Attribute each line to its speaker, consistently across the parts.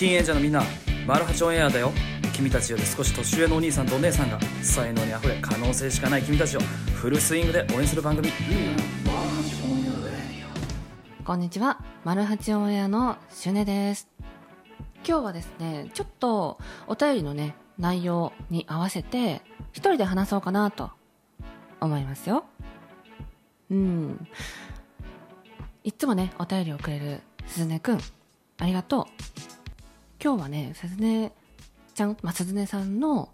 Speaker 1: ティーンエイジャーのみんなマルハチオンエアだよ君たちより少し年上のお兄さんとお姉さんが才能にあふれ可能性しかない君たちをフルスイングで応援する番組
Speaker 2: こんにちは、マルハチオンエアのシュネです。今日はですね、ちょっとお便りのね、内容に合わせて、一人で話そうかなと思いますよ。うん。いつもね、お便りをくれるすずねくん、ありがとう。今日はね、すずねちゃん、まあ、すずねさんの、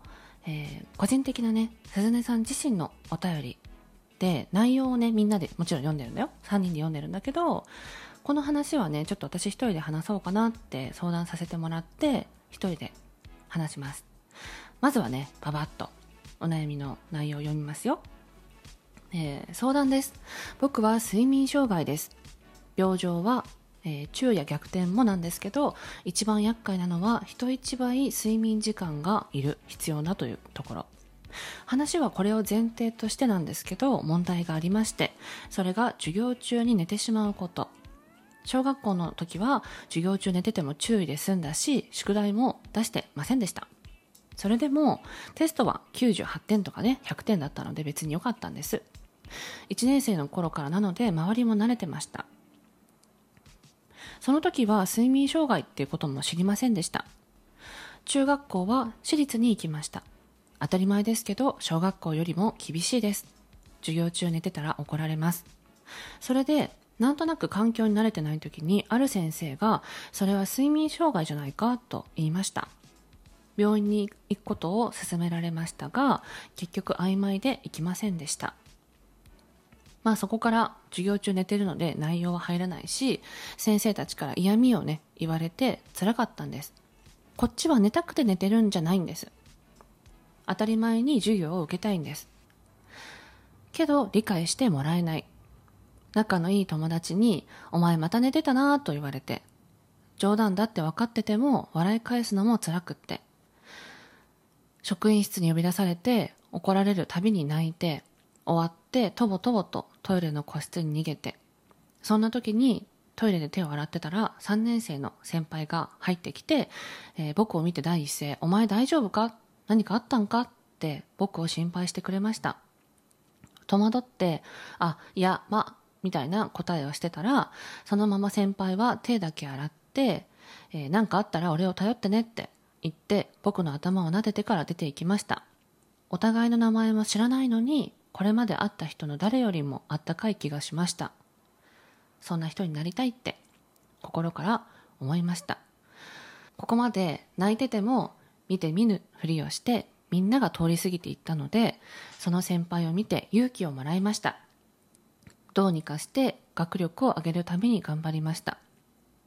Speaker 2: えー個人的なね、すずねさん自身のお便りで内容をねみんなでもちろん読んでるんだよ。3人で読んでるんだけどこの話はねちょっと私一人で話そうかなって相談させてもらって一人で話します。まずはねババッとお悩みの内容を読みますよ、えー相談です。僕は睡眠障害です。病状は、えー昼夜逆転もなんですけど一番厄介なのは人一倍睡眠時間がいる必要なというところ。話はこれを前提としてなんですけど問題がありましてそれが授業中に寝てしまうこと。小学校の時は授業中寝てても注意で済んだし宿題も出してませんでした。それでもテストは98点とかね100点だったので別に良かったんです。1年生の頃からなので周りも慣れてました。その時は睡眠障害っていうことも知りませんでした。中学校は私立に行きました。当たり前ですけど小学校よりも厳しいです。授業中寝てたら怒られます。それでなんとなく環境に慣れてない時にある先生がそれは睡眠障害じゃないかと言いました。病院に行くことを勧められましたが結局曖昧で行きませんでした。まあそこから授業中寝てるので内容は入らないし先生たちから嫌味をね言われて辛かったんです。こっちは寝たくて寝てるんじゃないんです。当たり前に授業を受けたいんです。けど理解してもらえない。仲のいい友達に「お前また寝てたな」と言われて冗談だって分かってても笑い返すのも辛くって。職員室に呼び出されて怒られるたびに泣いて終わってとぼとぼとトイレの個室に逃げてそんな時にトイレで手を洗ってたら3年生の先輩が入ってきて、えー僕を見て第一声「お前大丈夫か？何かあったんか?」って僕を心配してくれました。戸惑って「あいやまあ」みたいな答えをしてたらそのまま先輩は手だけ洗って「えーなんかあったら俺を頼ってね」って言って僕の頭を撫でてから出て行きました。お互いの名前も知らないのにこれまで会った人の誰よりもあったかい気がしました。そんな人になりたいって心から思いました。ここまで泣いてても見て見ぬふりをしてみんなが通り過ぎていったのでその先輩を見て勇気をもらいました。どうにかして学力を上げるために頑張りました。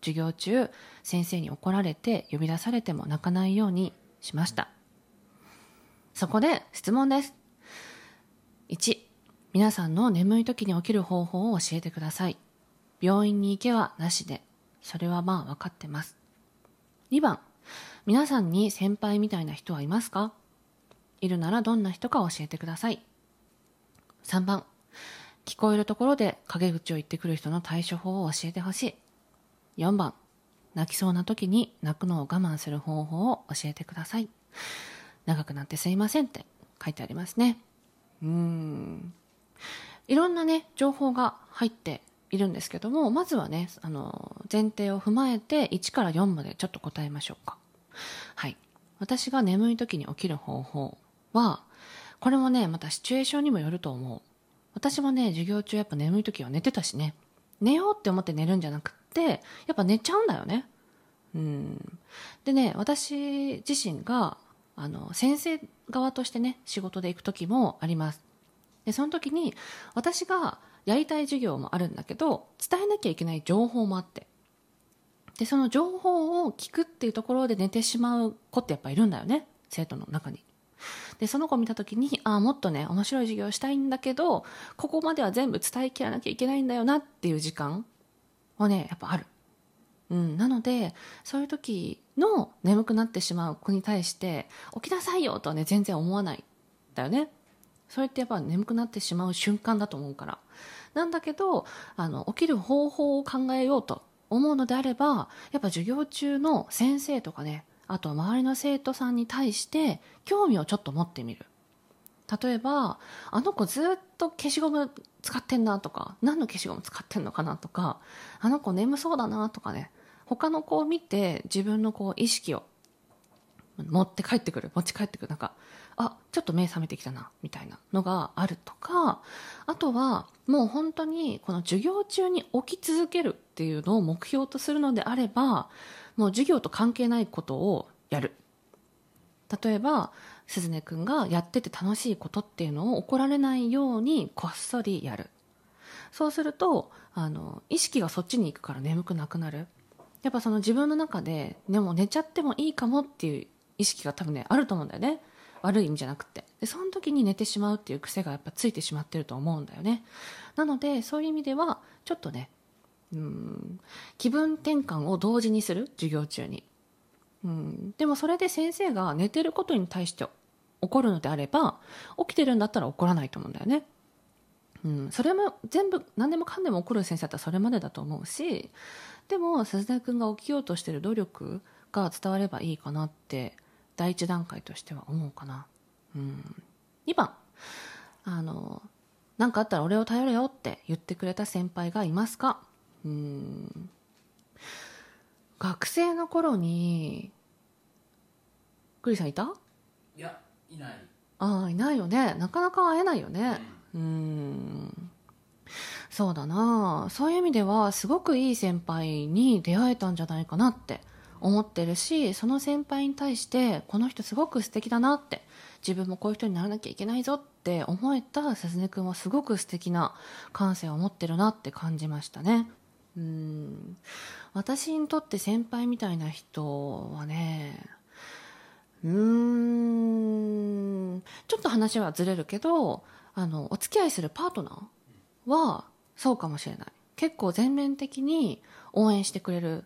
Speaker 2: 授業中先生に怒られて呼び出されても泣かないようにしました。そこで質問です。1皆さんの眠い時に起きる方法を教えてください。病院に行けはなしでそれはまあ分かってます。2番皆さんに先輩みたいな人はいますか？いるならどんな人か教えてください。3番聞こえるところで陰口を言ってくる人の対処法を教えてほしい。4番泣きそうな時に泣くのを我慢する方法を教えてください。長くなってすいませんって書いてありますね。うん。いろんなね情報が入っているんですけどもまずはねあの前提を踏まえて1から4までちょっと答えましょうか。はい。私が眠い時に起きる方法はこれもねまたシチュエーションにもよると思う。私もね授業中やっぱ眠い時は寝てたしね。寝ようって思って寝るんじゃなくってやっぱ寝ちゃうんだよね。うん。でね私自身があの先生側としてね仕事で行く時もあります。でその時に私がやりたい授業もあるんだけど伝えなきゃいけない情報もあって。でその情報を聞くっていうところで寝てしまう子ってやっぱいるんだよね生徒の中に。でその子見た時にああもっとね面白い授業したいんだけどここまでは全部伝えきらなきゃいけないんだよなっていう時間はねやっぱある。うん、なのでそういう時の眠くなってしまう子に対して起きなさいよとはね全然思わないだよね。それってやっぱ眠くなってしまう瞬間だと思うから。なんだけどあの起きる方法を考えようと思うのであればやっぱ授業中の先生とかねあと周りの生徒さんに対して興味をちょっと持ってみる。例えばあの子ずっと消しゴム使ってんなとか何の消しゴム使ってんのかなとかあの子眠そうだなとかね他の子を見て自分のこう意識を持って帰ってくる持ち帰ってくる。なんかあちょっと目覚めてきたなみたいなのがあるとかあとはもう本当にこの授業中に起き続けるっていうのを目標とするのであればもう授業と関係ないことをやる。例えば鈴音くんがやってて楽しいことっていうのを怒られないようにこっそりやる。そうするとあの意識がそっちに行くから眠くなくなる。やっぱその自分の中ででも寝ちゃってもいいかもっていう意識が多分ねあると思うんだよね。悪い意味じゃなくて。でその時に寝てしまうっていう癖がやっぱついてしまってると思うんだよね。なのでそういう意味ではちょっとねうん気分転換を同時にする。授業中に。うん。でもそれで先生が寝てることに対して怒るのであれば起きてるんだったら怒らないと思うんだよね。うん、それも全部何でもかんでも怒る先生だったらそれまでだと思うしでも鈴田君が起きようとしてる努力が伝わればいいかなって第一段階としては思うかな、うん、2番。あの何かあったら俺を頼れよって言ってくれた先輩がいますか？うん。学生の頃にグリさんいた？
Speaker 1: いやいない。
Speaker 2: ああいないよね。なかなか会えないよね。うんそうだな。そういう意味ではすごくいい先輩に出会えたんじゃないかなって思ってるしその先輩に対してこの人すごく素敵だなって自分もこういう人にならなきゃいけないぞって思えた鈴音君はすごく素敵な感性を持ってるなって感じましたね。うん。私にとって先輩みたいな人はねうーん。ちょっと話はずれるけどあのお付き合いするパートナーはそうかもしれない。結構全面的に応援してくれる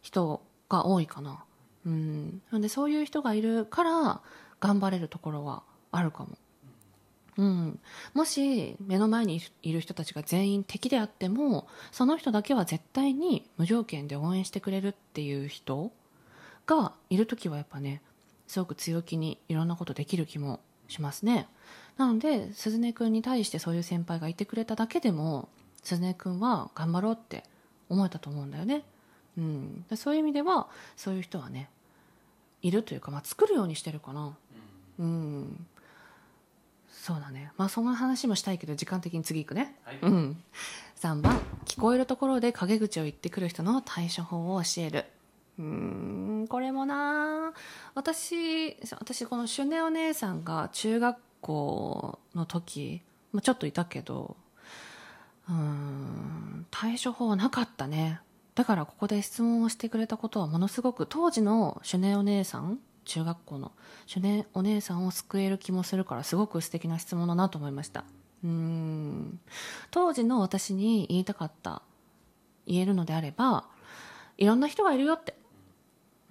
Speaker 2: 人が多いかな。うん。なんでそういう人がいるから頑張れるところはあるかも。うん、もし目の前にいる人たちが全員敵であってもその人だけは絶対に無条件で応援してくれるっていう人がいる時はやっぱねすごく強気にいろんなことできる気もしますね。なので鈴音くんに対してそういう先輩がいてくれただけでも鈴音くんは頑張ろうって思えたと思うんだよね、うん、でそういう意味ではそういう人はねいるというか、まあ、作るようにしてるかな。うん。そうだね。まあその話もしたいけど時間的に次行くね、
Speaker 1: はい。
Speaker 2: うん、3番聞こえるところで陰口を言ってくる人の対処法を教えるうんこれもな。私私このシュネお姉さんが中学校の時、ま、ちょっといたけどうん対処法はなかったね。だからここで質問をしてくれたことはものすごく当時のシュネお姉さん中学校のシュネお姉さんを救える気もするからすごく素敵な質問だなと思いました。うん当時の私に言いたかった言えるのであればいろんな人がいるよって。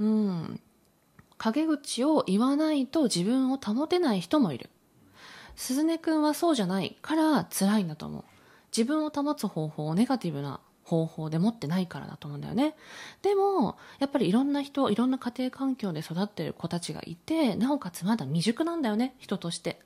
Speaker 2: うん。陰口を言わないと自分を保てない人もいる。鈴音くんはそうじゃないから辛いんだと思う。自分を保つ方法をネガティブな方法で持ってないからだと思うんだよね。でもやっぱりいろんな人いろんな家庭環境で育ってる子たちがいてなおかつまだ未熟なんだよね人として。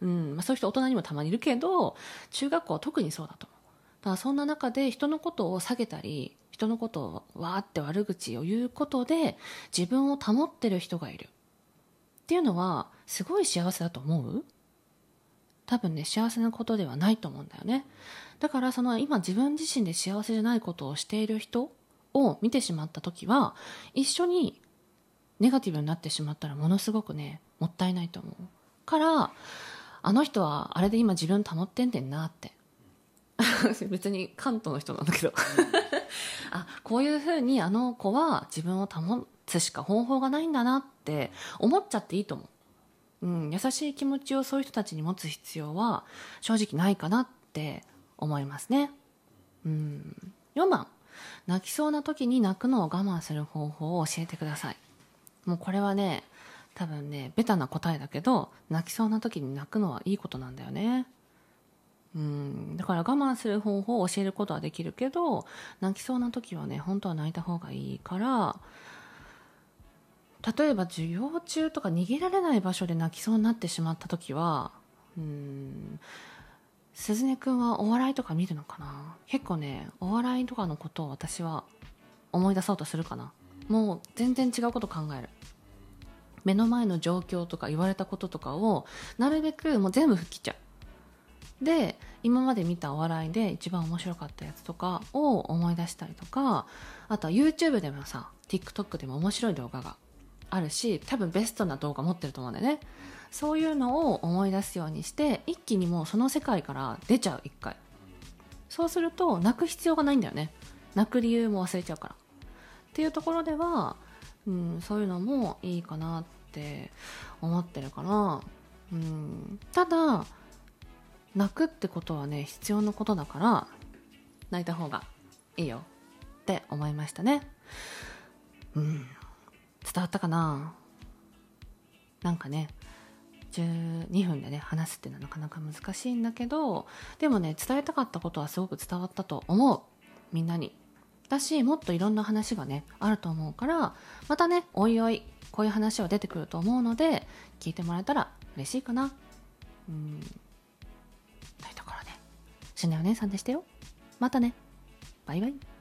Speaker 2: うん。まあ、そういう人大人にもたまにいるけど中学校は特にそうだと思う。だからそんな中で人のことを下げたり人のことをわーって悪口を言うことで自分を保ってる人がいる。っていうのはすごい幸せだと思う？多分ね幸せなことではないと思うんだよね。だからその今自分自身で幸せじゃないことをしている人を見てしまった時は一緒にネガティブになってしまったらものすごくねもったいないと思う。からあの人はあれで今自分保ってんねんなって。別に関東の人なんだけど。あこういうふうにあの子は自分を保つしか方法がないんだなって思っちゃっていいと思う、うん、優しい気持ちをそういう人たちに持つ必要は正直ないかなって思いますね、うん、4番泣きそうな時に泣くのを我慢する方法を教えてください。もうこれはね多分ねベタな答えだけど泣きそうな時に泣くのはいいことなんだよね。うん。だから我慢する方法を教えることはできるけど泣きそうな時はね本当は泣いた方がいいから例えば授業中とか逃げられない場所で泣きそうになってしまった時はうん。鈴音くんはお笑いとか見るのかな？結構ねお笑いとかのことを私は思い出そうとするかな。もう全然違うこと考える。目の前の状況とか言われたこととかをなるべくもう全部吹っ切っちゃう。で今まで見たお笑いで一番面白かったやつとかを思い出したりとかあとは YouTube でもさ TikTok でも面白い動画があるし多分ベストな動画持ってると思うんだよね。そういうのを思い出すようにして一気にもうその世界から出ちゃう一回。そうすると泣く必要がないんだよね。泣く理由も忘れちゃうから。っていうところでは、うん、そういうのもいいかなって思ってるかな、うん、ただ泣くってことはね必要なことだから泣いた方がいいよ。って思いましたね。うん。伝わったかな？なんかね12分でね話すっていうのはなかなか難しいんだけどでもね伝えたかったことはすごく伝わったと思う。みんなに。だしもっといろんな話がねあると思うからまたねおいおいこういう話は出てくると思うので聞いてもらえたら嬉しいかな。うん。しなお姉さんでしたよ。またね。バイバイ。